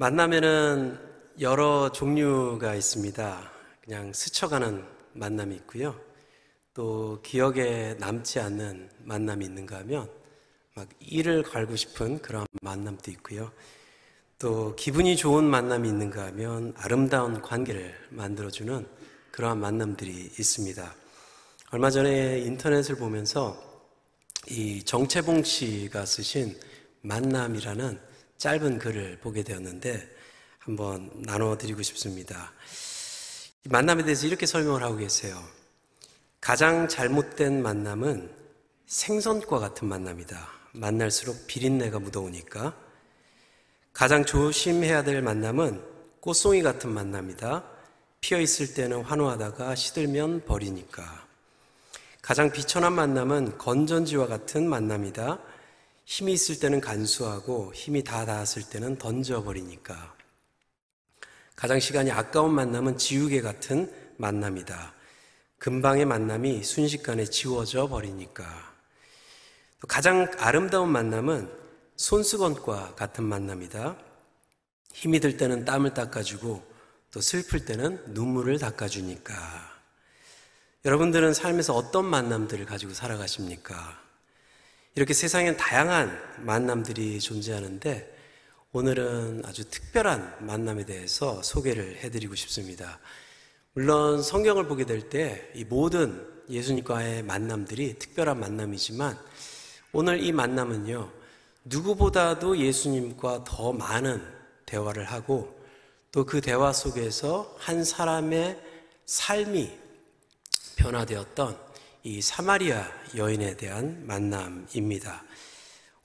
만남에는 여러 종류가 있습니다. 그냥 스쳐가는 만남이 있고요. 또 기억에 남지 않는 만남이 있는가 하면 막 이를 갈고 싶은 그런 만남도 있고요. 또 기분이 좋은 만남이 있는가 하면 아름다운 관계를 만들어주는 그러한 만남들이 있습니다. 얼마 전에 인터넷을 보면서 이 정채봉 씨가 쓰신 만남이라는 짧은 글을 보게 되었는데 한번 나눠드리고 싶습니다. 만남에 대해서 이렇게 설명을 하고 계세요. 가장 잘못된 만남은 생선과 같은 만남이다. 만날수록 비린내가 묻어오니까. 가장 조심해야 될 만남은 꽃송이 같은 만남이다. 피어 있을 때는 환호하다가 시들면 버리니까. 가장 비천한 만남은 건전지와 같은 만남이다. 힘이 있을 때는 간수하고 힘이 다 닿았을 때는 던져버리니까. 가장 시간이 아까운 만남은 지우개 같은 만남이다. 금방의 만남이 순식간에 지워져 버리니까. 또 가장 아름다운 만남은 손수건과 같은 만남이다. 힘이 들 때는 땀을 닦아주고 또 슬플 때는 눈물을 닦아주니까. 여러분들은 삶에서 어떤 만남들을 가지고 살아가십니까? 이렇게 세상엔 다양한 만남들이 존재하는데 오늘은 아주 특별한 만남에 대해서 소개를 해드리고 싶습니다. 물론 성경을 보게 될 때 이 모든 예수님과의 만남들이 특별한 만남이지만 오늘 이 만남은요, 누구보다도 예수님과 더 많은 대화를 하고 또 그 대화 속에서 한 사람의 삶이 변화되었던 이 사마리아 여인에 대한 만남입니다.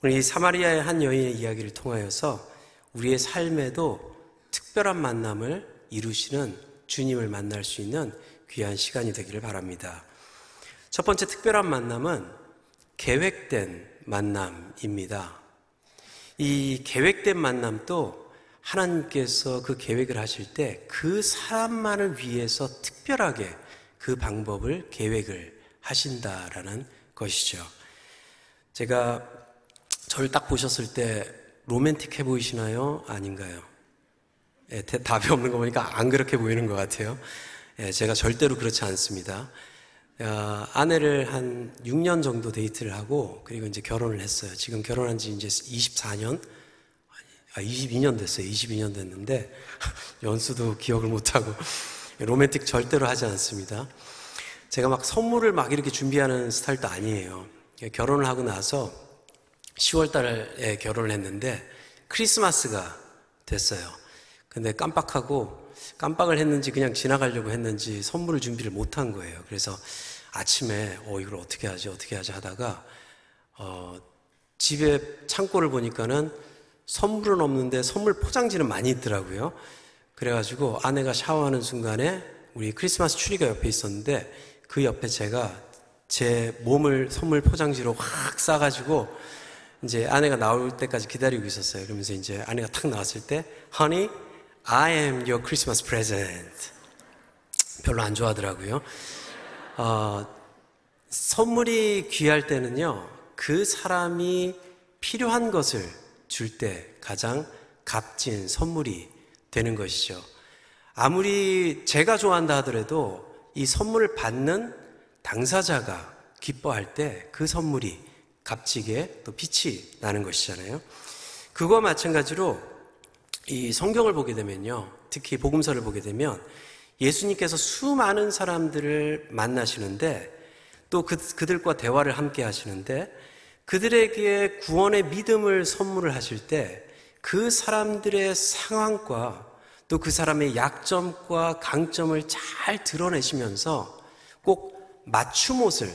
오늘 이 사마리아의 한 여인의 이야기를 통하여서 우리의 삶에도 특별한 만남을 이루시는 주님을 만날 수 있는 귀한 시간이 되기를 바랍니다. 첫 번째 특별한 만남은 계획된 만남입니다. 이 계획된 만남도 하나님께서 그 계획을 하실 때 그 사람만을 위해서 특별하게 그 방법을 계획을 하신다라는 것이죠. 제가 저를 딱 보셨을 때 로맨틱해 보이시나요? 아닌가요? 예, 답이 없는 거 보니까 안 그렇게 보이는 것 같아요. 예, 제가 절대로 그렇지 않습니다. 어, 아내를 한 6년 정도 데이트를 하고 그리고 이제 결혼을 했어요. 지금 결혼한 지 이제 24년, 아, 22년 됐어요. 22년 됐는데 연수도 기억을 못 하고 로맨틱 절대로 하지 않습니다. 제가 막 선물을 막 이렇게 준비하는 스타일도 아니에요. 결혼을 하고 나서 10월 달에 결혼을 했는데 크리스마스가 됐어요. 근데 깜빡하고 깜빡을 했는지 그냥 지나가려고 했는지 선물을 준비를 못 한 거예요. 그래서 아침에 어 이걸 어떻게 하지 어떻게 하지 하다가 어 집에 창고를 보니까는 선물은 없는데 선물 포장지는 많이 있더라고요. 그래가지고 아내가 샤워하는 순간에 우리 크리스마스 추리가 옆에 있었는데 그 옆에 제가 제 몸을 선물 포장지로 확 싸가지고 이제 아내가 나올 때까지 기다리고 있었어요. 그러면서 이제 아내가 탁 나왔을 때, Honey, I am your Christmas present. 별로 안 좋아하더라고요. 어, 선물이 귀할 때는요, 그 사람이 필요한 것을 줄 때 가장 값진 선물이 되는 것이죠. 아무리 제가 좋아한다 하더라도 이 선물을 받는 당사자가 기뻐할 때 그 선물이 값지게 또 빛이 나는 것이잖아요. 그거와 마찬가지로 이 성경을 보게 되면요. 특히 복음서를 보게 되면 예수님께서 수많은 사람들을 만나시는데 또 그, 그들과 대화를 함께 하시는데 그들에게 구원의 믿음을 선물을 하실 때 그 사람들의 상황과 또 그 사람의 약점과 강점을 잘 드러내시면서 꼭 맞춤 옷을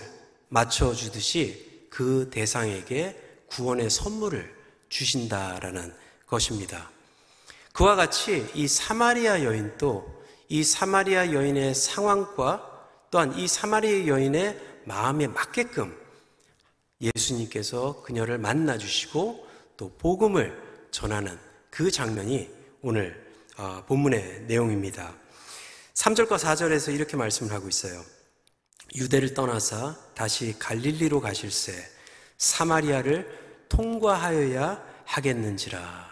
맞춰주듯이 그 대상에게 구원의 선물을 주신다라는 것입니다. 그와 같이 이 사마리아 여인도 이 사마리아 여인의 상황과 또한 이 사마리아 여인의 마음에 맞게끔 예수님께서 그녀를 만나 주시고 또 복음을 전하는 그 장면이 오늘 어, 본문의 내용입니다. 3절과 4절에서 이렇게 말씀을 하고 있어요. 유대를 떠나사 다시 갈릴리로 가실새 사마리아를 통과하여야 하겠는지라.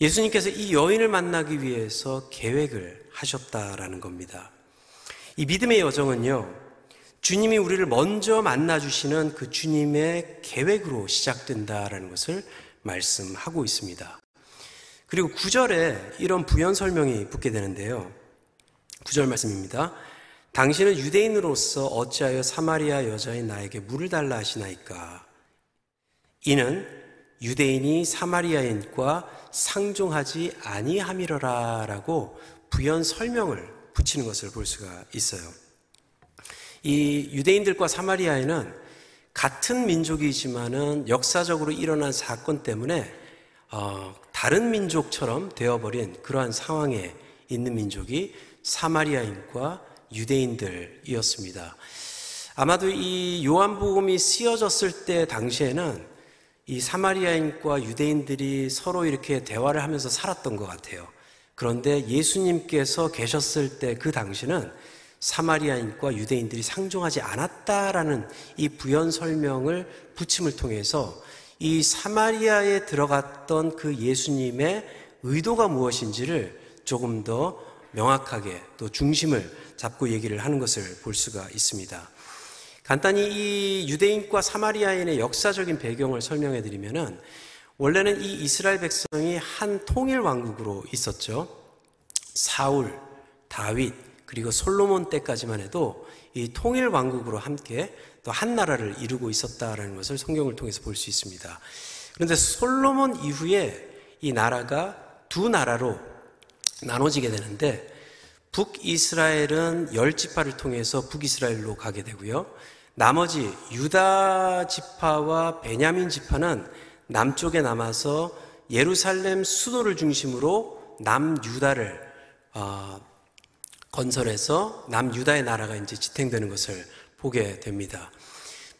예수님께서 이 여인을 만나기 위해서 계획을 하셨다라는 겁니다. 이 믿음의 여정은요, 주님이 우리를 먼저 만나주시는 그 주님의 계획으로 시작된다라는 것을 말씀하고 있습니다. 그리고 구절에 이런 부연 설명이 붙게 되는데요. 구절 말씀입니다. 당신은 유대인으로서 어찌하여 사마리아 여자인 나에게 물을 달라 하시나이까? 이는 유대인이 사마리아인과 상종하지 아니함이러라라고 부연 설명을 붙이는 것을 볼 수가 있어요. 이 유대인들과 사마리아인은 같은 민족이지만은 역사적으로 일어난 사건 때문에 어, 다른 민족처럼 되어버린 그러한 상황에 있는 민족이 사마리아인과 유대인들이었습니다. 아마도 이 요한복음이 쓰여졌을 때 당시에는 이 사마리아인과 유대인들이 서로 이렇게 대화를 하면서 살았던 것 같아요. 그런데 예수님께서 계셨을 때 그 당시는 사마리아인과 유대인들이 상종하지 않았다라는 이 부연 설명을 붙임을 통해서 이 사마리아에 들어갔던 그 예수님의 의도가 무엇인지를 조금 더 명확하게 또 중심을 잡고 얘기를 하는 것을 볼 수가 있습니다. 간단히 이 유대인과 사마리아인의 역사적인 배경을 설명해 드리면은 원래는 이 이스라엘 백성이 한 통일 왕국으로 있었죠. 사울, 다윗, 그리고 솔로몬 때까지만 해도 이 통일 왕국으로 함께 또 한 나라를 이루고 있었다라는 것을 성경을 통해서 볼 수 있습니다. 그런데 솔로몬 이후에 이 나라가 두 나라로 나눠지게 되는데 북이스라엘은 열 지파를 통해서 북이스라엘로 가게 되고요. 나머지 유다 지파와 베냐민 지파는 남쪽에 남아서 예루살렘 수도를 중심으로 남유다를 어, 건설해서 남유다의 나라가 이제 지탱되는 것을 보게 됩니다.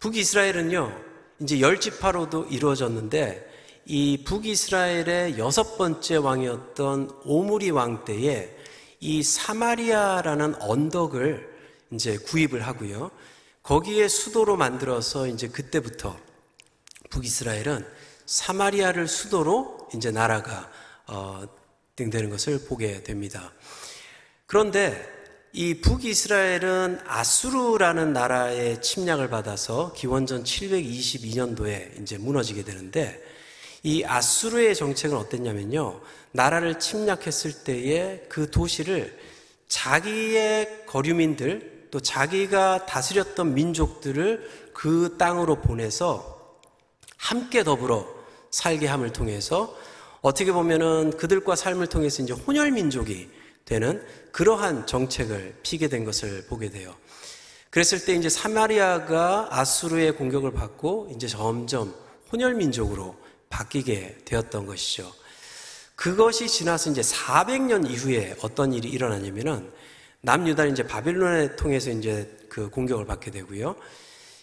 북이스라엘은요, 이제 열 지파로도 이루어졌는데 이 북이스라엘의 여섯 번째 왕이었던 오므리 왕 때에 이 사마리아라는 언덕을 이제 구입을 하고요. 거기에 수도로 만들어서 이제 그때부터 북이스라엘은 사마리아를 수도로 이제 나라가 어, 되는 것을 보게 됩니다. 그런데 이 북이스라엘은 아수르라는 나라의 침략을 받아서 기원전 722년도에 이제 무너지게 되는데 이 아수르의 정책은 어땠냐면요. 나라를 침략했을 때에 그 도시를 자기의 거류민들 또 자기가 다스렸던 민족들을 그 땅으로 보내서 함께 더불어 살게 함을 통해서 어떻게 보면은 그들과 삶을 통해서 이제 혼혈 민족이 되는 그러한 정책을 피게 된 것을 보게 돼요. 그랬을 때 이제 사마리아가 아수르의 공격을 받고 이제 점점 혼혈 민족으로 바뀌게 되었던 것이죠. 그것이 지나서 이제 400년 이후에 어떤 일이 일어나냐면은 남유다는 이제 바빌론을 통해서 이제 그 공격을 받게 되고요.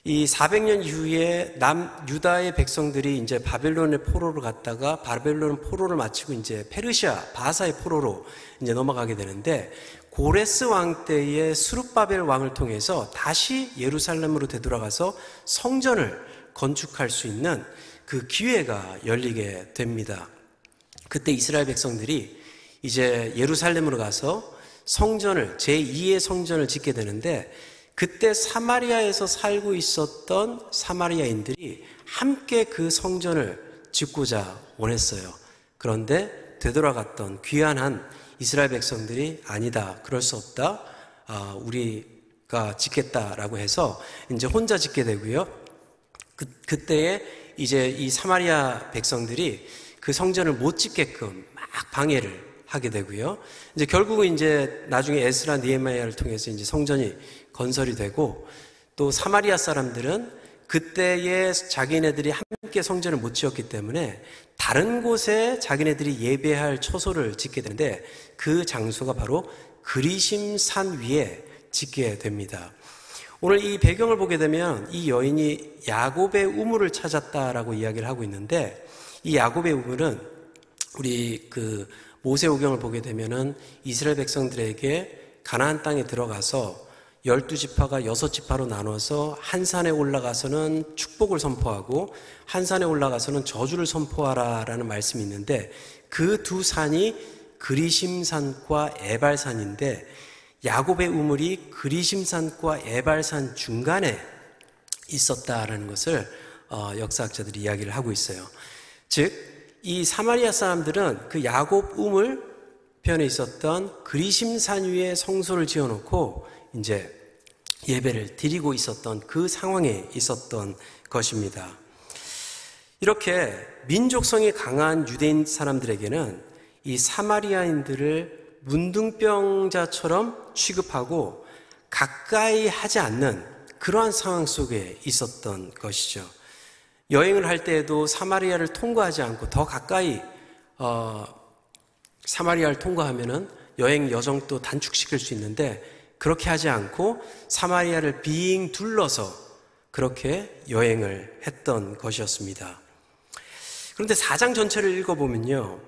이 400년 이후에 남 유다의 백성들이 이제 바벨론의 포로로 갔다가 바벨론 포로를 마치고 이제 페르시아 바사의 포로로 이제 넘어가게 되는데 고레스 왕 때의 수룹바벨 왕을 통해서 다시 예루살렘으로 되돌아가서 성전을 건축할 수 있는 그 기회가 열리게 됩니다. 그때 이스라엘 백성들이 이제 예루살렘으로 가서 성전을 제2의 성전을 짓게 되는데 그때 사마리아에서 살고 있었던 사마리아인들이 함께 그 성전을 짓고자 원했어요. 그런데 되돌아갔던 귀한한 이스라엘 백성들이 아니다. 그럴 수 없다. 아, 우리가 짓겠다라고 해서 이제 혼자 짓게 되고요. 그, 그때에 이제 이 사마리아 백성들이 그 성전을 못 짓게끔 막 방해를 하게 되고요. 이제 결국은 이제 나중에 에스라 니에마야를 통해서 이제 성전이 건설이 되고 또 사마리아 사람들은 그때에 자기네들이 함께 성전을 못 지었기 때문에 다른 곳에 자기네들이 예배할 초소를 짓게 되는데 그 장소가 바로 그리심 산 위에 짓게 됩니다. 오늘 이 배경을 보게 되면 이 여인이 야곱의 우물을 찾았다라고 이야기를 하고 있는데 이 야곱의 우물은 우리 그 모세오경을 보게 되면은 이스라엘 백성들에게 가나안 땅에 들어가서 열두 지파가 여섯 지파로 나눠서 한 산에 올라가서는 축복을 선포하고 한 산에 올라가서는 저주를 선포하라라는 말씀이 있는데 그 두 산이 그리심산과 에발산인데 야곱의 우물이 그리심산과 에발산 중간에 있었다라는 것을 어, 역사학자들이 이야기를 하고 있어요. 즉, 이 사마리아 사람들은 그 야곱 우물 편에 있었던 그리심산 위에 성소를 지어놓고 이제 예배를 드리고 있었던 그 상황에 있었던 것입니다. 이렇게 민족성이 강한 유대인 사람들에게는 이 사마리아인들을 문둥병자처럼 취급하고 가까이 하지 않는 그러한 상황 속에 있었던 것이죠. 여행을 할 때에도 사마리아를 통과하지 않고 더 가까이 어, 사마리아를 통과하면은 여행 여정도 단축시킬 수 있는데 그렇게 하지 않고 사마리아를 빙 둘러서 그렇게 여행을 했던 것이었습니다. 그런데 사장 전체를 읽어보면요.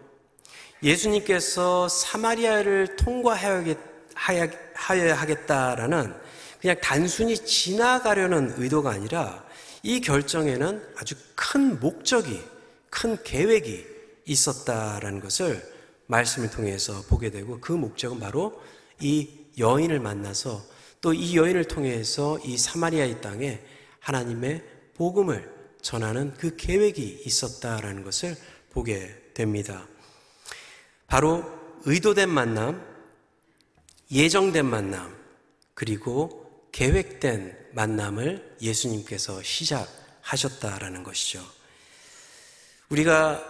예수님께서 사마리아를 통과하여야 하겠다라는 그냥 단순히 지나가려는 의도가 아니라 이 결정에는 아주 큰 목적이, 큰 계획이 있었다라는 것을 말씀을 통해서 보게 되고 그 목적은 바로 이 여인을 만나서 또 이 여인을 통해서 이 사마리아의 땅에 하나님의 복음을 전하는 그 계획이 있었다라는 것을 보게 됩니다. 바로 의도된 만남, 예정된 만남, 그리고 계획된 만남을 예수님께서 시작하셨다라는 것이죠. 우리가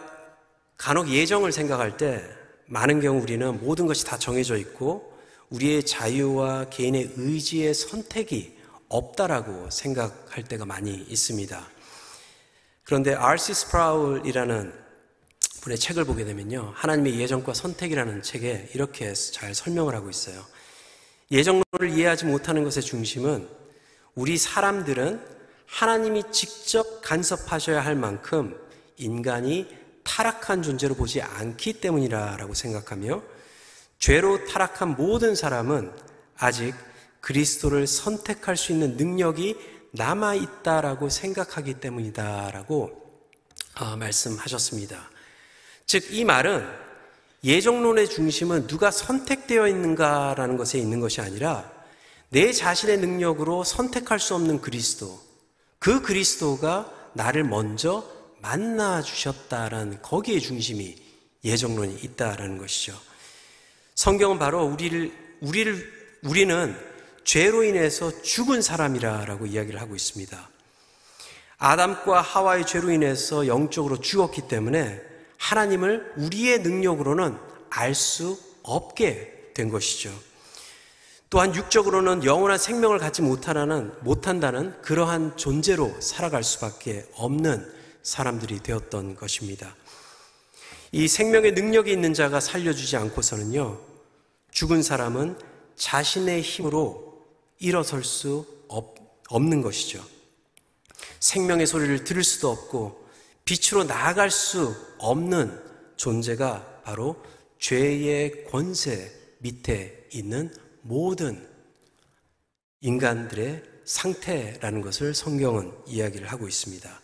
간혹 예정을 생각할 때 많은 경우 우리는 모든 것이 다 정해져 있고 우리의 자유와 개인의 의지의 선택이 없다라고 생각할 때가 많이 있습니다. 그런데 R.C. 스프라울이라는 분의 책을 보게 되면요. 하나님의 예정과 선택이라는 책에 이렇게 잘 설명을 하고 있어요. 예정론을 이해하지 못하는 것의 중심은 우리 사람들은 하나님이 직접 간섭하셔야 할 만큼 인간이 타락한 존재로 보지 않기 때문이라고 생각하며 죄로 타락한 모든 사람은 아직 그리스도를 선택할 수 있는 능력이 남아 있다라고 생각하기 때문이다라고 어, 말씀하셨습니다. 즉, 이 말은 예정론의 중심은 누가 선택되어 있는가라는 것에 있는 것이 아니라 내 자신의 능력으로 선택할 수 없는 그리스도, 그 그리스도가 나를 먼저 만나 주셨다라는 거기에 중심이 예정론이 있다라는 것이죠. 성경은 바로 우리를 우리를 우리는 죄로 인해서 죽은 사람이라라고 이야기를 하고 있습니다. 아담과 하와의 죄로 인해서 영적으로 죽었기 때문에 하나님을 우리의 능력으로는 알 수 없게 된 것이죠. 또한 육적으로는 영원한 생명을 갖지 못하는, 못한다는 그러한 존재로 살아갈 수밖에 없는 사람들이 되었던 것입니다. 이 생명의 능력이 있는 자가 살려주지 않고서는요, 죽은 사람은 자신의 힘으로 일어설 수 없, 없는 것이죠. 생명의 소리를 들을 수도 없고, 빛으로 나아갈 수 없는 존재가 바로 죄의 권세 밑에 있는 모든 인간들의 상태라는 것을 성경은 이야기를 하고 있습니다.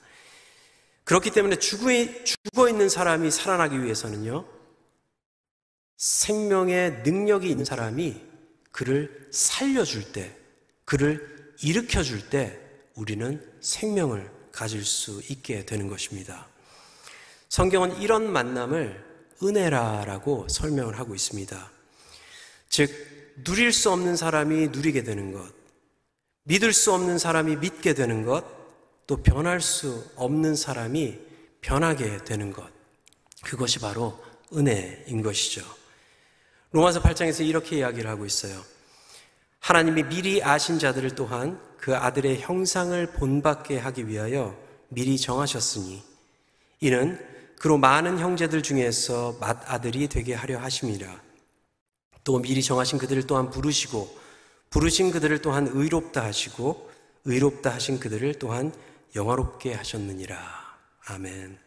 그렇기 때문에 죽어 있는 사람이 살아나기 위해서는요, 생명의 능력이 있는 사람이 그를 살려줄 때, 그를 일으켜줄 때, 우리는 생명을 가질 수 있게 되는 것입니다. 성경은 이런 만남을 은혜라라고 설명을 하고 있습니다. 즉, 누릴 수 없는 사람이 누리게 되는 것, 믿을 수 없는 사람이 믿게 되는 것, 또 변할 수 없는 사람이 변하게 되는 것. 그것이 바로 은혜인 것이죠. 로마서 8장에서 이렇게 이야기를 하고 있어요. 하나님이 미리 아신 자들을 또한 그 아들의 형상을 본받게 하기 위하여 미리 정하셨으니 이는 그로 많은 형제들 중에서 맏아들이 되게 하려 하심이라. 또 미리 정하신 그들을 또한 부르시고 부르신 그들을 또한 의롭다 하시고 의롭다 하신 그들을 또한 영화롭게 하셨느니라. 아멘.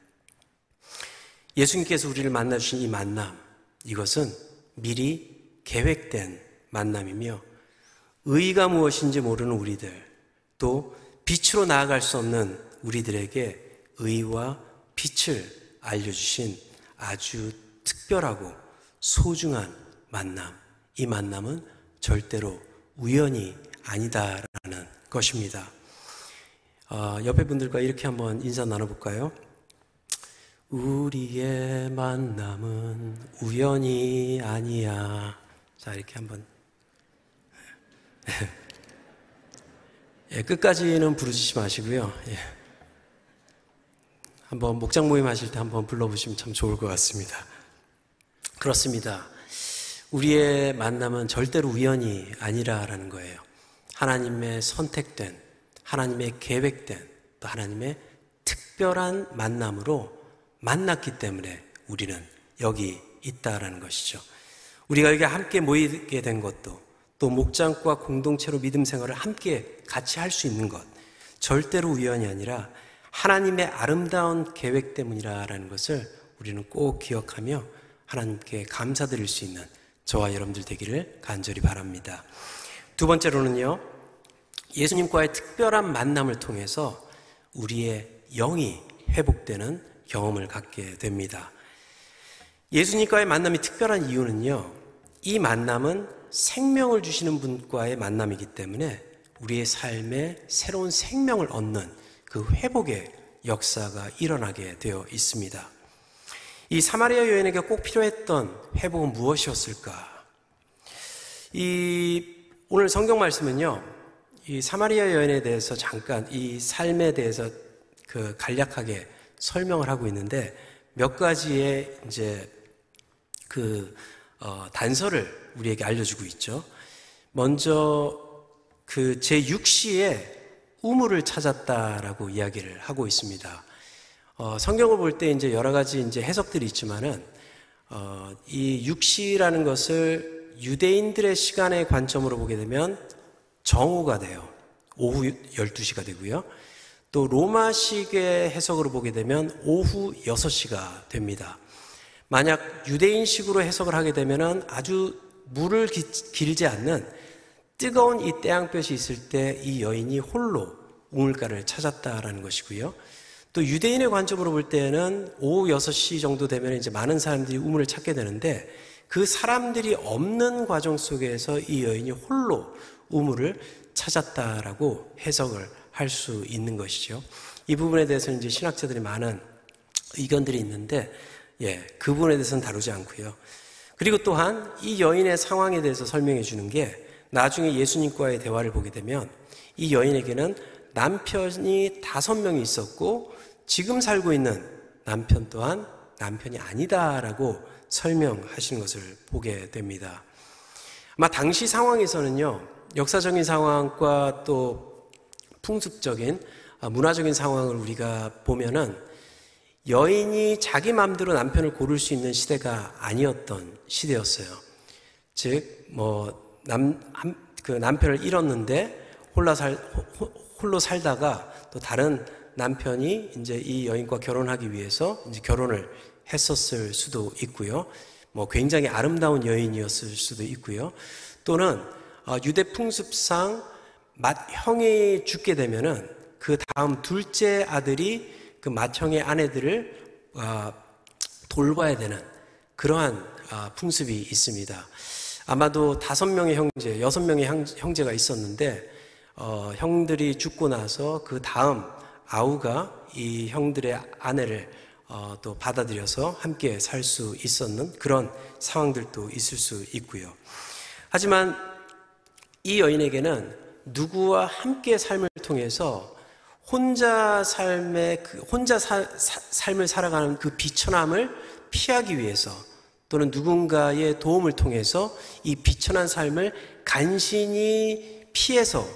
예수님께서 우리를 만나 주신 이 만남 이것은 미리 계획된 만남이며 의가 무엇인지 모르는 우리들, 또 빛으로 나아갈 수 없는 우리들에게 의와 빛을 알려주신 아주 특별하고 소중한 만남. 이 만남은 절대로 우연이 아니다라는 것입니다. 어, 옆에 분들과 이렇게 한번 인사 나눠볼까요? 우리의 만남은 우연이 아니야. 자, 이렇게 한번. 예, 끝까지는 부르짖지 마시고요. 예. 한번 목장 모임 하실 때 한번 불러보시면 참 좋을 것 같습니다. 그렇습니다. 우리의 만남은 절대로 우연이 아니라라는 거예요. 하나님의 선택된, 하나님의 계획된, 또 하나님의 특별한 만남으로 만났기 때문에 우리는 여기 있다라는 것이죠. 우리가 여기 함께 모이게 된 것도 또 목장과 공동체로 믿음 생활을 함께 같이 할 수 있는 것 절대로 우연이 아니라 하나님의 아름다운 계획 때문이라는 것을 우리는 꼭 기억하며 하나님께 감사드릴 수 있는 저와 여러분들 되기를 간절히 바랍니다. 두 번째로는요, 예수님과의 특별한 만남을 통해서 우리의 영이 회복되는 경험을 갖게 됩니다. 예수님과의 만남이 특별한 이유는요, 이 만남은 생명을 주시는 분과의 만남이기 때문에 우리의 삶에 새로운 생명을 얻는 그 회복의 역사가 일어나게 되어 있습니다. 이 사마리아 여인에게 꼭 필요했던 회복은 무엇이었을까? 이 오늘 성경 말씀은요, 이 사마리아 여인에 대해서 잠깐 이 삶에 대해서 그 간략하게 설명을 하고 있는데 몇 가지의 이제 그 어, 단서를 우리에게 알려주고 있죠. 먼저 그 제6시에 우물을 찾았다라고 이야기를 하고 있습니다. 어, 성경을 볼 때 이제 여러 가지 이제 해석들이 있지만은 어, 이 육시라는 것을 유대인들의 시간의 관점으로 보게 되면 정오가 돼요. 오후 12시가 되고요. 또 로마식의 해석으로 보게 되면 오후 6시가 됩니다. 만약 유대인식으로 해석을 하게 되면 아주 물을 기, 길지 않는 뜨거운 이 태양볕이 있을 때 이 여인이 홀로 우물가를 찾았다라는 것이고요. 또 유대인의 관점으로 볼 때는 오후 6시 정도 되면 이제 많은 사람들이 우물을 찾게 되는데 그 사람들이 없는 과정 속에서 이 여인이 홀로 우물을 찾았다라고 해석을 할 수 있는 것이죠. 이 부분에 대해서는 이제 신학자들이 많은 의견들이 있는데, 예, 그 부분에 대해서는 다루지 않고요. 그리고 또한 이 여인의 상황에 대해서 설명해 주는 게 나중에 예수님과의 대화를 보게 되면 이 여인에게는 남편이 다섯 명이 있었고 지금 살고 있는 남편 또한 남편이 아니다라고 설명하시는 것을 보게 됩니다. 아마 당시 상황에서는요, 역사적인 상황과 또 풍습적인 아, 문화적인 상황을 우리가 보면은 여인이 자기 마음대로 남편을 고를 수 있는 시대가 아니었던 시대였어요. 즉, 뭐, 남, 그 남편을 잃었는데 홀로 살, 홀로 살다가 또 다른 남편이 이제 이 여인과 결혼하기 위해서 이제 결혼을 했었을 수도 있고요. 뭐 굉장히 아름다운 여인이었을 수도 있고요. 또는 어, 유대 풍습상 맏형이 죽게 되면은 그 다음 둘째 아들이 그 맏형의 아내들을 어, 돌봐야 되는 그러한 어, 풍습이 있습니다. 아마도 다섯 명의 형제, 여섯 명의 형제가 있었는데 형들이 죽고 나서 그 다음 아우가 이 형들의 아내를 어, 또 받아들여서 함께 살 수 있었는 그런 상황들도 있을 수 있고요. 하지만 이 여인에게는 누구와 함께 삶을 통해서 혼자 삶의 그 혼자 사, 사, 삶을 살아가는 그 비천함을 피하기 위해서 또는 누군가의 도움을 통해서 이 비천한 삶을 간신히 피해서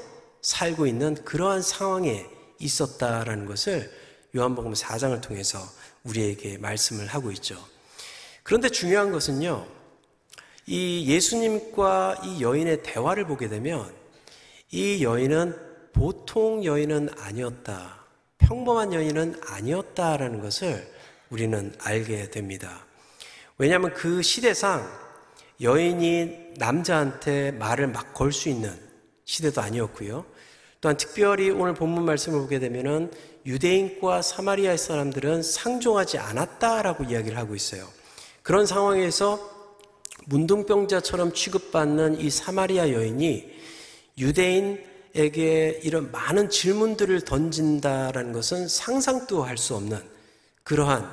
살고 있는 그러한 상황에 있었다라는 것을 요한복음 4장을 통해서 우리에게 말씀을 하고 있죠. 그런데 중요한 것은요, 이 예수님과 이 여인의 대화를 보게 되면 이 여인은 보통 여인은 아니었다. 평범한 여인은 아니었다라는 것을 우리는 알게 됩니다. 왜냐하면 그 시대상 여인이 남자한테 말을 막 걸 수 있는 시대도 아니었고요. 또한 특별히 오늘 본문 말씀을 보게 되면은 유대인과 사마리아 사람들은 상종하지 않았다라고 이야기를 하고 있어요. 그런 상황에서 문둥병자처럼 취급받는 이 사마리아 여인이 유대인에게 이런 많은 질문들을 던진다라는 것은 상상도 할 수 없는 그러한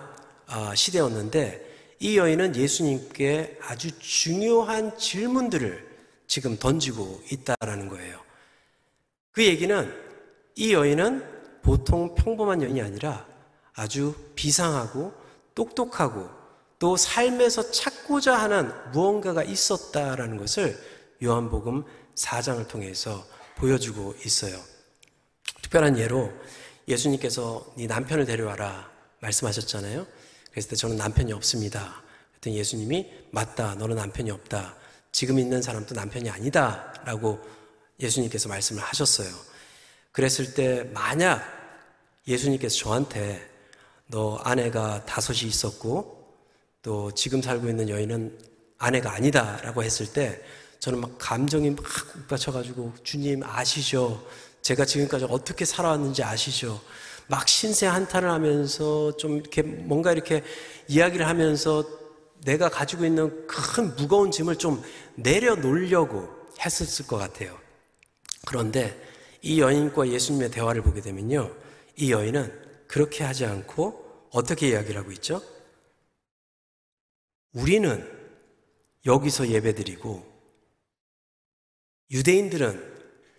아, 시대였는데 이 여인은 예수님께 아주 중요한 질문들을 지금 던지고 있다라는 거예요. 그 얘기는 이 여인은 보통 평범한 여인이 아니라 아주 비상하고 똑똑하고 또 삶에서 찾고자 하는 무언가가 있었다라는 것을 요한복음 4장을 통해서 보여주고 있어요. 특별한 예로 예수님께서 네 남편을 데려와라 말씀하셨잖아요. 그랬을 때 저는 남편이 없습니다. 그랬더니 예수님이 맞다. 너는 남편이 없다. 지금 있는 사람도 남편이 아니다. 라고 예수님께서 말씀을 하셨어요. 그랬을 때 만약 예수님께서 저한테 너 아내가 다섯이 있었고 또 지금 살고 있는 여인은 아내가 아니다. 라고 했을 때 저는 막 감정이 막 욱받쳐가지고 주님 아시죠? 제가 지금까지 어떻게 살아왔는지 아시죠? 막 신세 한탄을 하면서 좀 이렇게 뭔가 이렇게 이야기를 하면서 내가 가지고 있는 큰 무거운 짐을 좀 내려놓으려고 했었을 것 같아요. 그런데 이 여인과 예수님의 대화를 보게 되면요. 이 여인은 그렇게 하지 않고 어떻게 이야기를 하고 있죠? 우리는 여기서 예배 드리고 유대인들은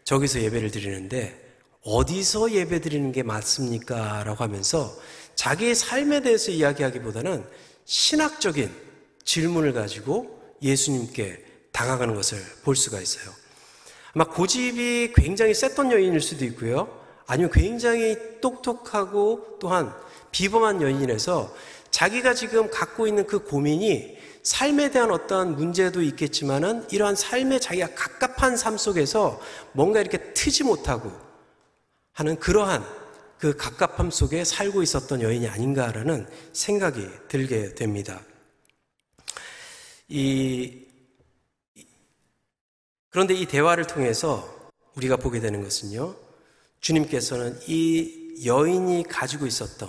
저기서 예배를 드리는데 어디서 예배 드리는 게 맞습니까? 라고 하면서 자기의 삶에 대해서 이야기하기보다는 신학적인 질문을 가지고 예수님께 다가가는 것을 볼 수가 있어요. 아마 고집이 굉장히 셌던 여인일 수도 있고요. 아니면 굉장히 똑똑하고 또한 비범한 여인이라서 자기가 지금 갖고 있는 그 고민이 삶에 대한 어떠한 문제도 있겠지만은 이러한 삶에 자기가 갑갑한 삶 속에서 뭔가 이렇게 트지 못하고 하는 그러한 그 갑갑함 속에 살고 있었던 여인이 아닌가라는 생각이 들게 됩니다. 이, 그런데 이 대화를 통해서 우리가 보게 되는 것은요, 주님께서는 이 여인이 가지고 있었던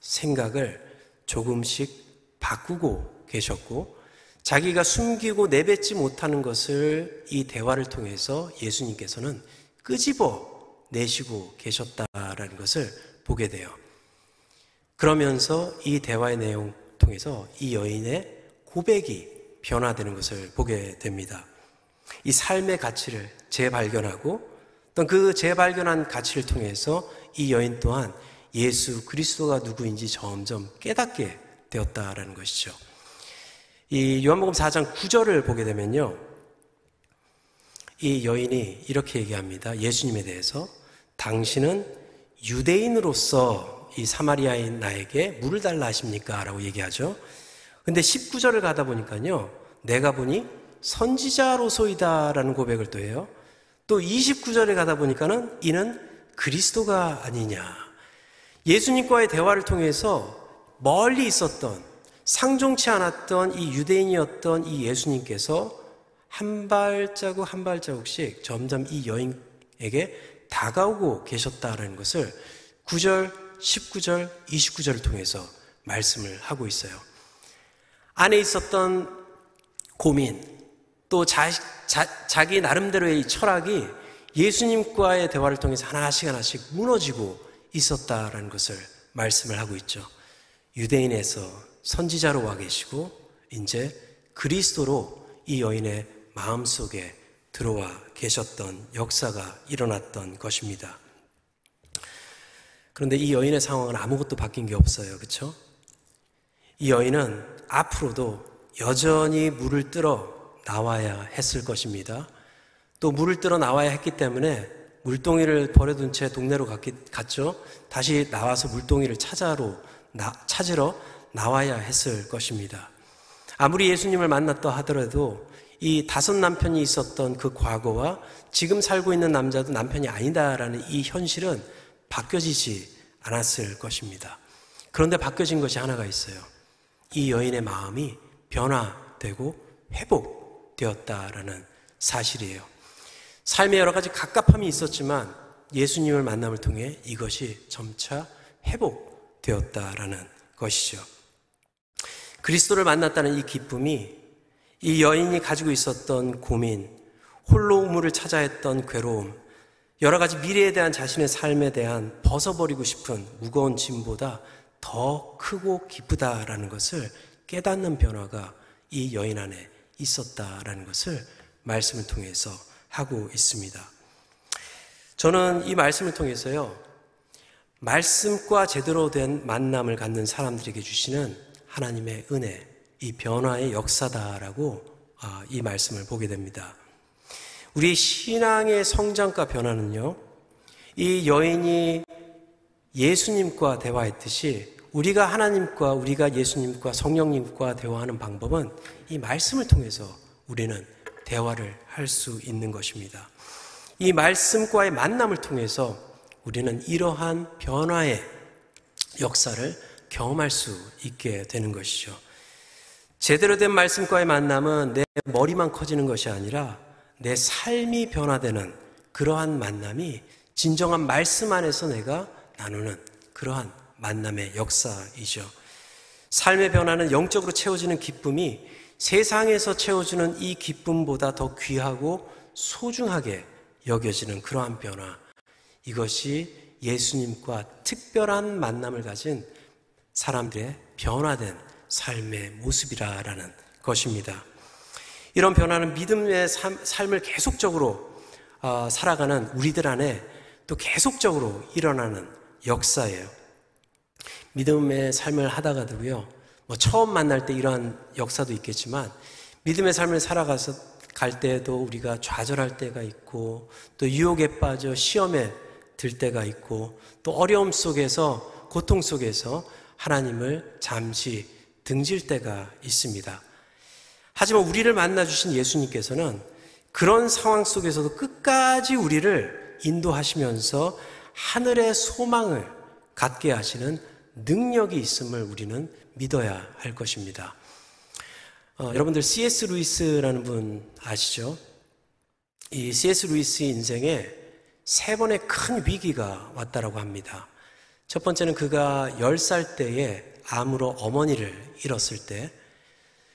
생각을 조금씩 바꾸고 계셨고, 자기가 숨기고 내뱉지 못하는 것을 이 대화를 통해서 예수님께서는 끄집어 내시고 계셨다라는 것을 보게 돼요. 그러면서 이 대화의 내용 통해서 이 여인의 고백이 변화되는 것을 보게 됩니다. 이 삶의 가치를 재발견하고 또 그 재발견한 가치를 통해서 이 여인 또한 예수 그리스도가 누구인지 점점 깨닫게 되었다라는 것이죠. 이 요한복음 4장 9절을 보게 되면요. 이 여인이 이렇게 얘기합니다. 예수님에 대해서 당신은 유대인으로서 이 사마리아인 나에게 물을 달라 하십니까? 라고 얘기하죠. 근데 19절을 가다 보니까요. 내가 보니 선지자로소이다라는 고백을 또 해요. 또 29절에 가다 보니까는 이는 그리스도가 아니냐. 예수님과의 대화를 통해서 멀리 있었던 상종치 않았던 이 유대인이었던 이 예수님께서 한 발자국 한 발자국씩 점점 이 여인에게 다가오고 계셨다는 것을 9절, 19절, 29절을 통해서 말씀을 하고 있어요. 안에 있었던 고민, 또 자, 자, 자기 나름대로의 철학이 예수님과의 대화를 통해서 하나씩 하나씩 무너지고 있었다라는 것을 말씀을 하고 있죠. 유대인에서 선지자로 와 계시고 이제 그리스도로 이 여인의 마음속에 들어와 계셨던 역사가 일어났던 것입니다. 그런데 이 여인의 상황은 아무것도 바뀐 게 없어요. 그렇죠? 이 여인은 앞으로도 여전히 물을 뜨러 나와야 했을 것입니다. 또 물을 뜨러 나와야 했기 때문에 물동이를 버려둔 채 동네로 갔죠. 다시 나와서 물동이를 찾아로, 나, 찾으러 나와야 했을 것입니다. 아무리 예수님을 만났다 하더라도 이 다섯 남편이 있었던 그 과거와 지금 살고 있는 남자도 남편이 아니다라는 이 현실은 바뀌어지지 않았을 것입니다. 그런데 바뀌어진 것이 하나가 있어요. 이 여인의 마음이 변화되고 회복되었다라는 사실이에요. 삶의 여러 가지 갑갑함이 있었지만 예수님을 만남을 통해 이것이 점차 회복되었다라는 것이죠. 그리스도를 만났다는 이 기쁨이 이 여인이 가지고 있었던 고민, 홀로 우물을 찾아 했던 괴로움, 여러 가지 미래에 대한 자신의 삶에 대한 벗어버리고 싶은 무거운 짐보다 더 크고 기쁘다라는 것을 깨닫는 변화가 이 여인 안에 있었다라는 것을 말씀을 통해서 하고 있습니다. 저는 이 말씀을 통해서요, 말씀과 제대로 된 만남을 갖는 사람들에게 주시는 하나님의 은혜, 이 변화의 역사다라고 아, 이 말씀을 보게 됩니다. 우리 신앙의 성장과 변화는요, 이 여인이 예수님과 대화했듯이 우리가 하나님과 우리가 예수님과 성령님과 대화하는 방법은 이 말씀을 통해서 우리는 대화를 할 수 있는 것입니다. 이 말씀과의 만남을 통해서 우리는 이러한 변화의 역사를 경험할 수 있게 되는 것이죠. 제대로 된 말씀과의 만남은 내 머리만 커지는 것이 아니라 내 삶이 변화되는 그러한 만남이 진정한 말씀 안에서 내가 나누는 그러한 만남의 역사이죠. 삶의 변화는 영적으로 채워지는 기쁨이 세상에서 채워주는 이 기쁨보다 더 귀하고 소중하게 여겨지는 그러한 변화. 이것이 예수님과 특별한 만남을 가진 사람들의 변화된 삶의 모습이라는 것입니다. 이런 변화는 믿음의 삶, 을 계속적으로 어, 살아가는 우리들 안에 또 계속적으로 일어나는 역사예요. 믿음의 삶을 하다가도요, 뭐 처음 만날 때 이러한 역사도 있겠지만, 믿음의 삶을 살아가서 갈 때에도 우리가 좌절할 때가 있고, 또 유혹에 빠져 시험에 들 때가 있고, 또 어려움 속에서, 고통 속에서 하나님을 잠시 등질 때가 있습니다. 하지만 우리를 만나 주신 예수님께서는 그런 상황 속에서도 끝까지 우리를 인도하시면서 하늘의 소망을 갖게 하시는 능력이 있음을 우리는 믿어야 할 것입니다. 어, 여러분들 C.S. 루이스라는 분 아시죠? 이 C.S. 루이스 인생에 세 번의 큰 위기가 왔다라고 합니다. 첫 번째는 그가 10살 때에 암으로 어머니를 잃었을 때,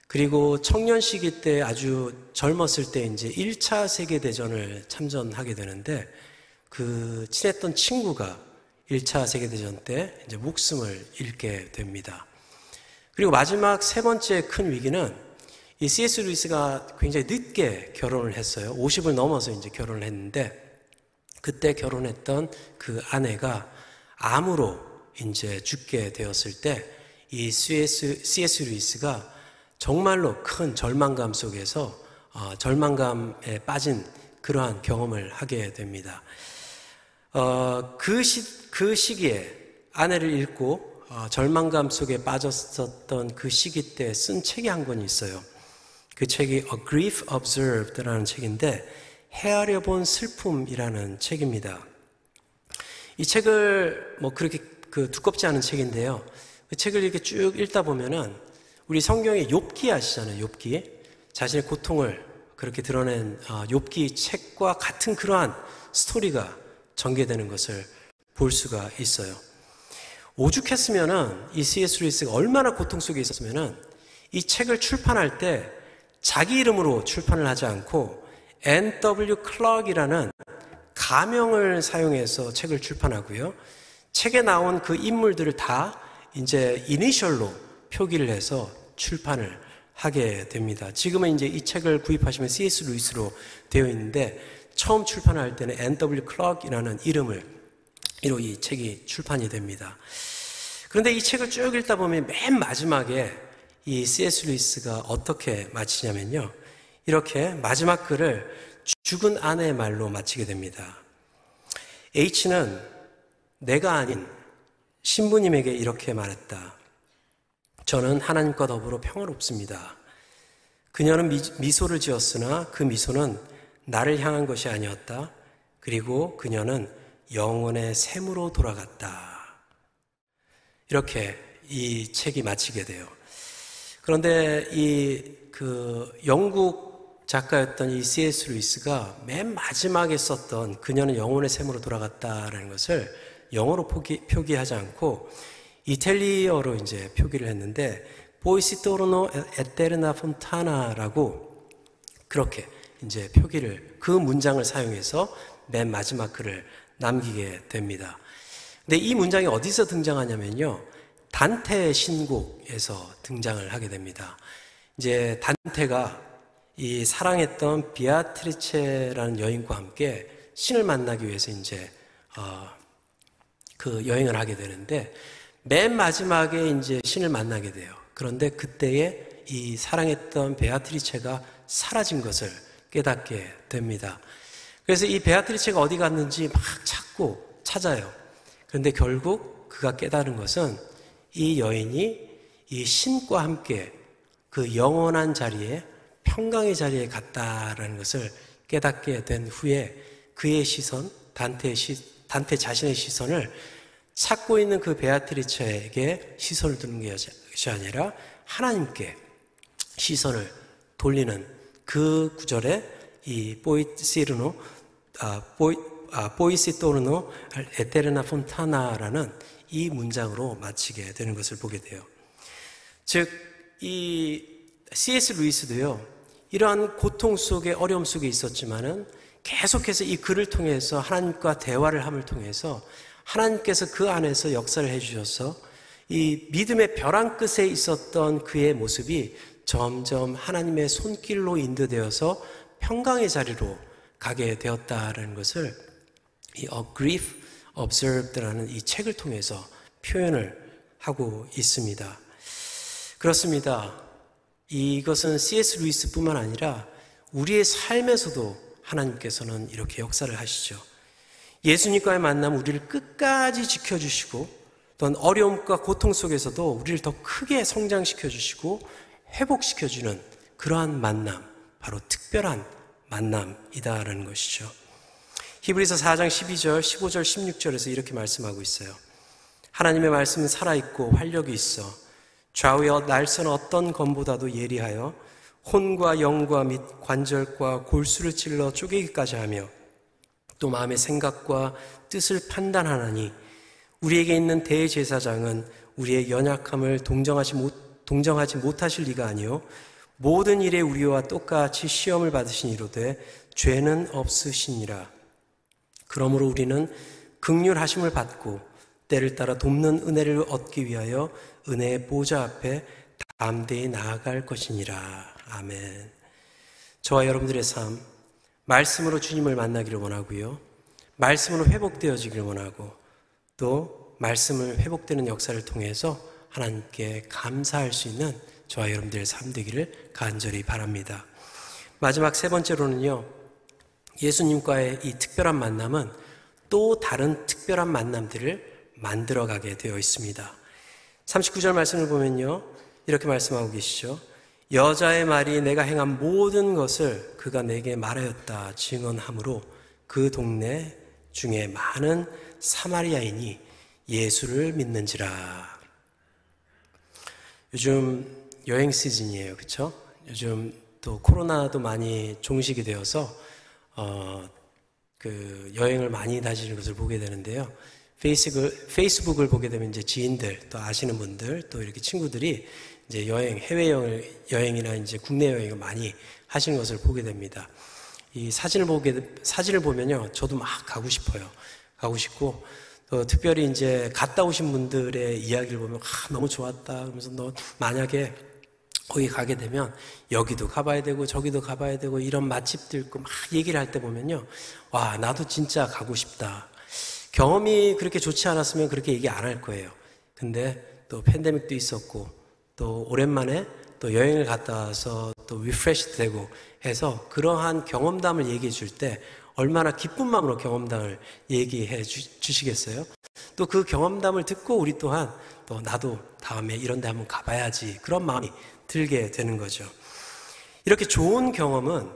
그리고 청년 시기 때 아주 젊었을 때 이제 1차 세계대전을 참전하게 되는데, 그 친했던 친구가 1차 세계대전 때 이제 목숨을 잃게 됩니다. 그리고 마지막 세 번째 큰 위기는 이 C.S. 루이스가 굉장히 늦게 결혼을 했어요. 50을 넘어서 이제 결혼을 했는데 그때 결혼했던 그 아내가 암으로 이제 죽게 되었을 때 이 C.S. C.S. 루이스가 정말로 큰 절망감 속에서 어, 절망감에 빠진 그러한 경험을 하게 됩니다. 어, 그, 시, 그 시기에 아내를 잃고 어, 절망감 속에 빠졌었던 그 시기 때 쓴 책이 한 권이 있어요. 그 책이 A Grief Observed라는 책인데 헤아려 본 슬픔이라는 책입니다. 이 책을 뭐 그렇게 그 두껍지 않은 책인데요. 그 책을 이렇게 쭉 읽다 보면은 우리 성경의 욥기 아시잖아요. 욥기 자신의 고통을 그렇게 드러낸 어, 욥기 책과 같은 그러한 스토리가 전개되는 것을 볼 수가 있어요. 오죽했으면은 이 C.S. 루이스가 얼마나 고통 속에 있었으면은 이 책을 출판할 때 자기 이름으로 출판을 하지 않고 N.W. 클럭이라는 가명을 사용해서 책을 출판하고요. 책에 나온 그 인물들을 다 이제 이니셜로 표기를 해서 출판을 하게 됩니다. 지금은 이제 이 책을 구입하시면 C.S. 루이스로 되어 있는데 처음 출판할 때는 N.W. 클럭이라는 이름을 이로 이 책이 출판이 됩니다. 그런데 이 책을 쭉 읽다 보면 맨 마지막에 이 C.S. 루이스가 어떻게 마치냐면요. 이렇게 마지막 글을 죽은 아내의 말로 마치게 됩니다. H는 내가 아닌 신부님에게 이렇게 말했다. 저는 하나님과 더불어 평화롭습니다. 그녀는 미, 소를 지었으나 그 미소는 나를 향한 것이 아니었다. 그리고 그녀는 영혼의 샘으로 돌아갔다. 이렇게 이 책이 마치게 돼요. 그런데 이 그 영국 작가였던 이 C.S. 루이스가 맨 마지막에 썼던 그녀는 영혼의 샘으로 돌아갔다라는 것을 영어로 포기, 표기하지 않고 이탈리어로 이제 표기를 했는데 보이시 토르노 에테르나 폰타나라고 그렇게 이제 표기를 그 문장을 사용해서 맨 마지막 글을 남기게 됩니다. 근데 이 문장이 어디서 등장하냐면요. 단테 신곡에서 등장을 하게 됩니다. 이제 단테가 이 사랑했던 비아트리체라는 여인과 함께 신을 만나기 위해서 이제 어, 그 여행을 하게 되는데 맨 마지막에 이제 신을 만나게 돼요. 그런데 그때에 이 사랑했던 베아트리체가 사라진 것을 깨닫게 됩니다. 그래서 이 베아트리체가 어디 갔는지 막 찾고 찾아요. 그런데 결국 그가 깨달은 것은 이 여인이 이 신과 함께 그 영원한 자리에 평강의 자리에 갔다라는 것을 깨닫게 된 후에 그의 시선, 단테의 시, 단테 자신의 시선을 찾고 있는 그 베아트리처에게 시선을 두는 것이 아니라 하나님께 시선을 돌리는 그 구절에 이 보이시르노 아, 보이 아, 보이시토르노 에테르나 폰타나라는 이 문장으로 마치게 되는 것을 보게 돼요. 즉, 이 C.S. 루이스도요, 이러한 고통 속에 어려움 속에 있었지만은 계속해서 이 글을 통해서 하나님과 대화를 함을 통해서 하나님께서 그 안에서 역사를 해주셔서 이 믿음의 벼랑 끝에 있었던 그의 모습이 점점 하나님의 손길로 인도되어서 평강의 자리로 가게 되었다라는 것을 이 A Grief Observed라는 이 책을 통해서 표현을 하고 있습니다. 그렇습니다. 이것은 C.S. 루이스뿐만 아니라 우리의 삶에서도 하나님께서는 이렇게 역사를 하시죠. 예수님과의 만남 우리를 끝까지 지켜주시고 또는 어려움과 고통 속에서도 우리를 더 크게 성장시켜 주시고 회복시켜 주는 그러한 만남, 바로 특별한 만남이다라는 것이죠. 히브리서 4장 12절, 15절, 16절에서 이렇게 말씀하고 있어요. 하나님의 말씀은 살아있고 활력이 있어 좌우의 날선 어떤 검보다도 예리하여 혼과 영과 및 관절과 골수를 찔러 쪼개기까지 하며 또 마음의 생각과 뜻을 판단하나니 우리에게 있는 대제사장은 우리의 연약함을 동정하지 못, 동정하지 못하실 리가 아니요 모든 일에 우리와 똑같이 시험을 받으신 이로되 죄는 없으시니라. 그러므로 우리는 극률하심을 받고 때를 따라 돕는 은혜를 얻기 위하여 은혜의 보좌 앞에 담대히 나아갈 것이니라. 아멘. 저와 여러분들의 삶 말씀으로 주님을 만나기를 원하고요. 말씀으로 회복되어지기를 원하고 또 말씀을 회복되는 역사를 통해서 하나님께 감사할 수 있는 저와 여러분들의 삶 되기를 간절히 바랍니다. 마지막 세 번째로는요. 예수님과의 이 특별한 만남은 또 다른 특별한 만남들을 만들어가게 되어 있습니다. 39절 말씀을 보면요. 이렇게 말씀하고 계시죠. 여자의 말이 내가 행한 모든 것을 그가 내게 말하였다 증언하므로 그 동네 중에 많은 사마리아인이 예수를 믿는지라. 요즘 여행 시즌이에요, 그렇죠? 요즘 또 코로나도 많이 종식이 되어서 어, 그 여행을 많이 다니는 것을 보게 되는데요. 페이스북을, 페이스북을 보게 되면 이제 지인들 또 아시는 분들 또 이렇게 친구들이 이제 여행, 해외 여행이나 이제 국내 여행을 많이 하시는 것을 보게 됩니다. 이 사진을 보게, 사진을 보면요. 저도 막 가고 싶어요. 가고 싶고, 또 특별히 이제 갔다 오신 분들의 이야기를 보면, 아, 너무 좋았다. 그러면서 너 만약에 거기 가게 되면 여기도 가봐야 되고 저기도 가봐야 되고 이런 맛집들 있고 막 얘기를 할 때 보면요. 와, 나도 진짜 가고 싶다. 경험이 그렇게 좋지 않았으면 그렇게 얘기 안 할 거예요. 근데 또 팬데믹도 있었고 또 오랜만에 또 여행을 갔다 와서 또 refresh 되고 해서 그러한 경험담을 얘기해 줄 때 얼마나 기쁜 마음으로 경험담을 얘기해 주, 시겠어요? 또 그 경험담을 듣고 우리 또한 또 나도 다음에 이런 데 한번 가봐야지 그런 마음이 들게 되는 거죠. 이렇게 좋은 경험은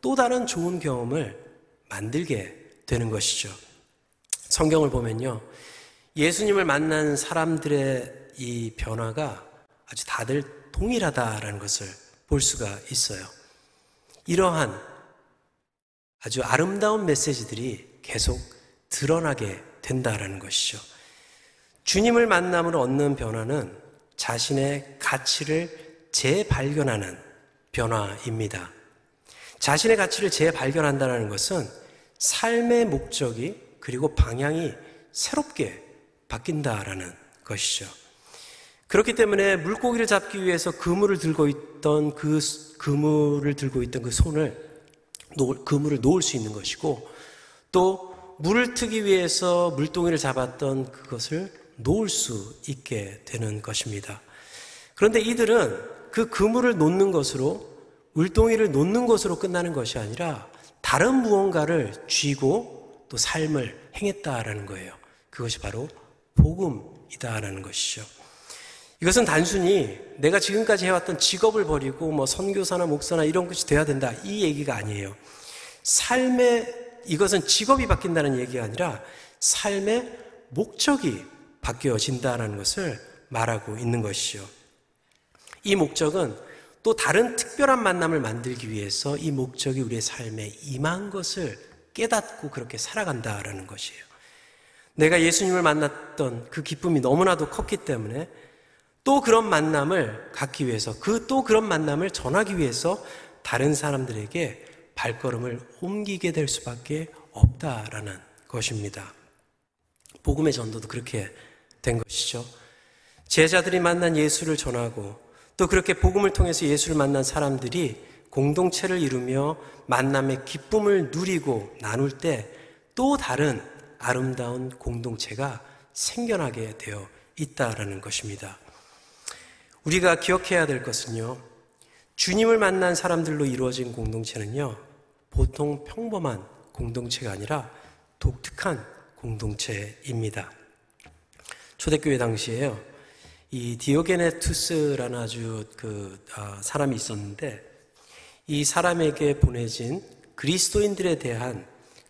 또 다른 좋은 경험을 만들게 되는 것이죠. 성경을 보면요. 예수님을 만난 사람들의 이 변화가 아주 다들 동일하다라는 것을 볼 수가 있어요. 이러한 아주 아름다운 메시지들이 계속 드러나게 된다라는 것이죠. 주님을 만남으로 얻는 변화는 자신의 가치를 재발견하는 변화입니다. 자신의 가치를 재발견한다는 것은 삶의 목적이 그리고 방향이 새롭게 바뀐다라는 것이죠. 그렇기 때문에 물고기를 잡기 위해서 그물을 들고 있던 그 그물을 들고 있던 그 손을 그물을 놓을 수 있는 것이고 또 물을 트기 위해서 물동이를 잡았던 그것을 놓을 수 있게 되는 것입니다. 그런데 이들은 그 그물을 놓는 것으로 물동이를 놓는 것으로 끝나는 것이 아니라 다른 무언가를 쥐고 또 삶을 행했다라는 거예요. 그것이 바로 복음이다라는 것이죠. 이것은 단순히 내가 지금까지 해왔던 직업을 버리고 뭐 선교사나 목사나 이런 것이 돼야 된다 이 얘기가 아니에요. 삶의 이것은 직업이 바뀐다는 얘기가 아니라 삶의 목적이 바뀌어진다는 것을 말하고 있는 것이죠. 이 목적은 또 다른 특별한 만남을 만들기 위해서 이 목적이 우리의 삶에 임한 것을 깨닫고 그렇게 살아간다라는 것이에요. 내가 예수님을 만났던 그 기쁨이 너무나도 컸기 때문에 또 그런 만남을 갖기 위해서 그 또 그런 만남을 전하기 위해서 다른 사람들에게 발걸음을 옮기게 될 수밖에 없다라는 것입니다. 복음의 전도도 그렇게 된 것이죠. 제자들이 만난 예수를 전하고 또 그렇게 복음을 통해서 예수를 만난 사람들이 공동체를 이루며 만남의 기쁨을 누리고 나눌 때 또 다른 아름다운 공동체가 생겨나게 되어 있다라는 것입니다. 우리가 기억해야 될 것은요, 주님을 만난 사람들로 이루어진 공동체는요, 보통 평범한 공동체가 아니라 독특한 공동체입니다. 초대교회 당시에요, 이 디오게네투스라는 아주 그 어, 사람이 있었는데, 이 사람에게 보내진 그리스도인들에 대한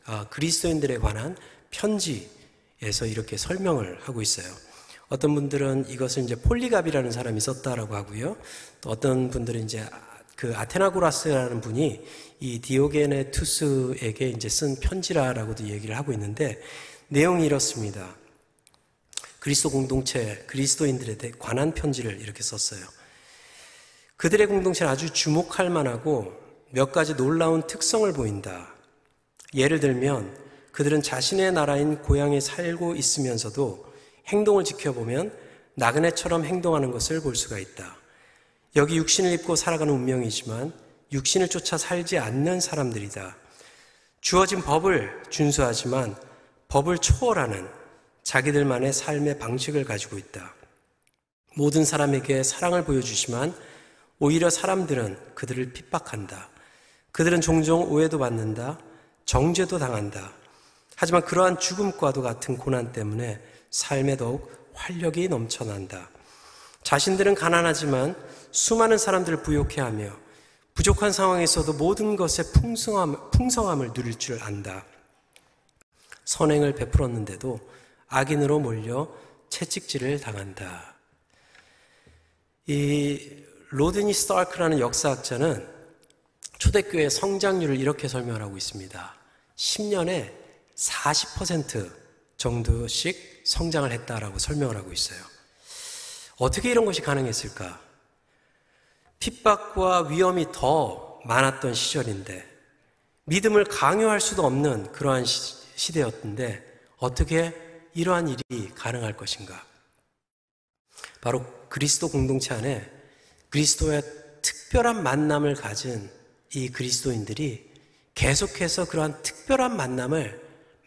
어, 그리스도인들에 관한 편지에서 이렇게 설명을 하고 있어요. 어떤 분들은 이것을 이제 폴리갑이라는 사람이 썼다라고 하고요. 또 어떤 분들은 이제 그 아테나고라스라는 분이 이 디오게네투스에게 이제 쓴 편지라라고도 얘기를 하고 있는데 내용이 이렇습니다. 그리스도 공동체, 그리스도인들에 관한 편지를 이렇게 썼어요. 그들의 공동체는 아주 주목할 만하고 몇 가지 놀라운 특성을 보인다. 예를 들면 그들은 자신의 나라인 고향에 살고 있으면서도 행동을 지켜보면 나그네처럼 행동하는 것을 볼 수가 있다. 여기 육신을 입고 살아가는 운명이지만 육신을 쫓아 살지 않는 사람들이다. 주어진 법을 준수하지만 법을 초월하는 자기들만의 삶의 방식을 가지고 있다. 모든 사람에게 사랑을 보여주지만 오히려 사람들은 그들을 핍박한다. 그들은 종종 오해도 받는다. 정죄도 당한다. 하지만 그러한 죽음과도 같은 고난 때문에 삶에 더욱 활력이 넘쳐난다. 자신들은 가난하지만 수많은 사람들을 부욕해 하며 부족한 상황에서도 모든 것의 풍성함, 풍성함을 누릴 줄 안다. 선행을 베풀었는데도 악인으로 몰려 채찍질을 당한다. 이 로드니 스타크라는 역사학자는 초대교회 성장률을 이렇게 설명하고 있습니다. 10년에 40% 정도씩 성장을 했다라고 설명을 하고 있어요. 어떻게 이런 것이 가능했을까? 핍박과 위험이 더 많았던 시절인데 믿음을 강요할 수도 없는 그러한 시, 대였는데 어떻게 이러한 일이 가능할 것인가? 바로 그리스도 공동체 안에 그리스도의 특별한 만남을 가진 이 그리스도인들이 계속해서 그러한 특별한 만남을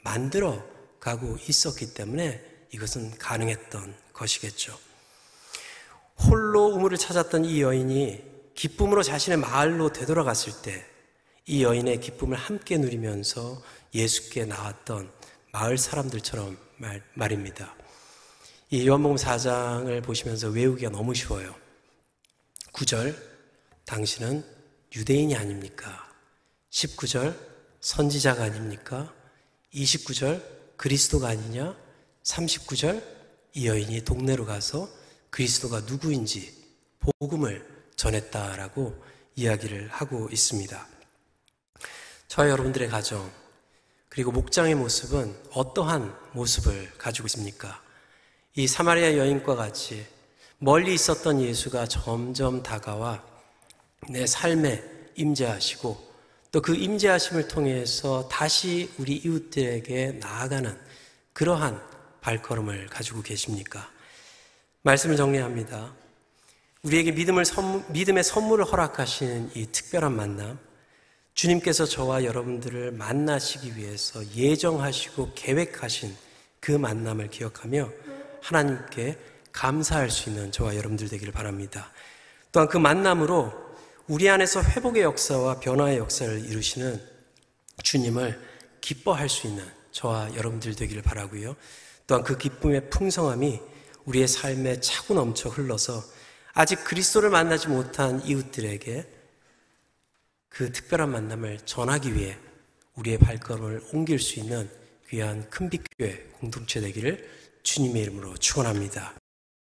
만들어 가고 있었기 때문에 이것은 가능했던 것이겠죠. 홀로 우물을 찾았던 이 여인이 기쁨으로 자신의 마을로 되돌아갔을 때 이 여인의 기쁨을 함께 누리면서 예수께 나왔던 마을 사람들처럼 말, 말입니다. 이 요한복음 4장을 보시면서 외우기가 너무 쉬워요. 9절 당신은 유대인이 아닙니까? 19절 선지자가 아닙니까? 29절 그리스도가 아니냐? 39절 이 여인이 동네로 가서 그리스도가 누구인지 복음을 전했다라고 이야기를 하고 있습니다. 저와 여러분들의 가정, 그리고 목장의 모습은 어떠한 모습을 가지고 있습니까? 이 사마리아 여인과 같이 멀리 있었던 예수가 점점 다가와 내 삶에 임재하시고 또 그 임재하심을 통해서 다시 우리 이웃들에게 나아가는 그러한 발걸음을 가지고 계십니까? 말씀을 정리합니다. 우리에게 믿음을 선물, 믿음의 선물을 허락하시는 이 특별한 만남, 주님께서 저와 여러분들을 만나시기 위해서 예정하시고 계획하신 그 만남을 기억하며 하나님께 감사할 수 있는 저와 여러분들 되기를 바랍니다. 또한 그 만남으로 우리 안에서 회복의 역사와 변화의 역사를 이루시는 주님을 기뻐할 수 있는 저와 여러분들 되기를 바라고요. 또한 그 기쁨의 풍성함이 우리의 삶에 차고 넘쳐 흘러서 아직 그리스도를 만나지 못한 이웃들에게 그 특별한 만남을 전하기 위해 우리의 발걸음을 옮길 수 있는 귀한 큰빛교회 공동체 되기를 주님의 이름으로 축원합니다.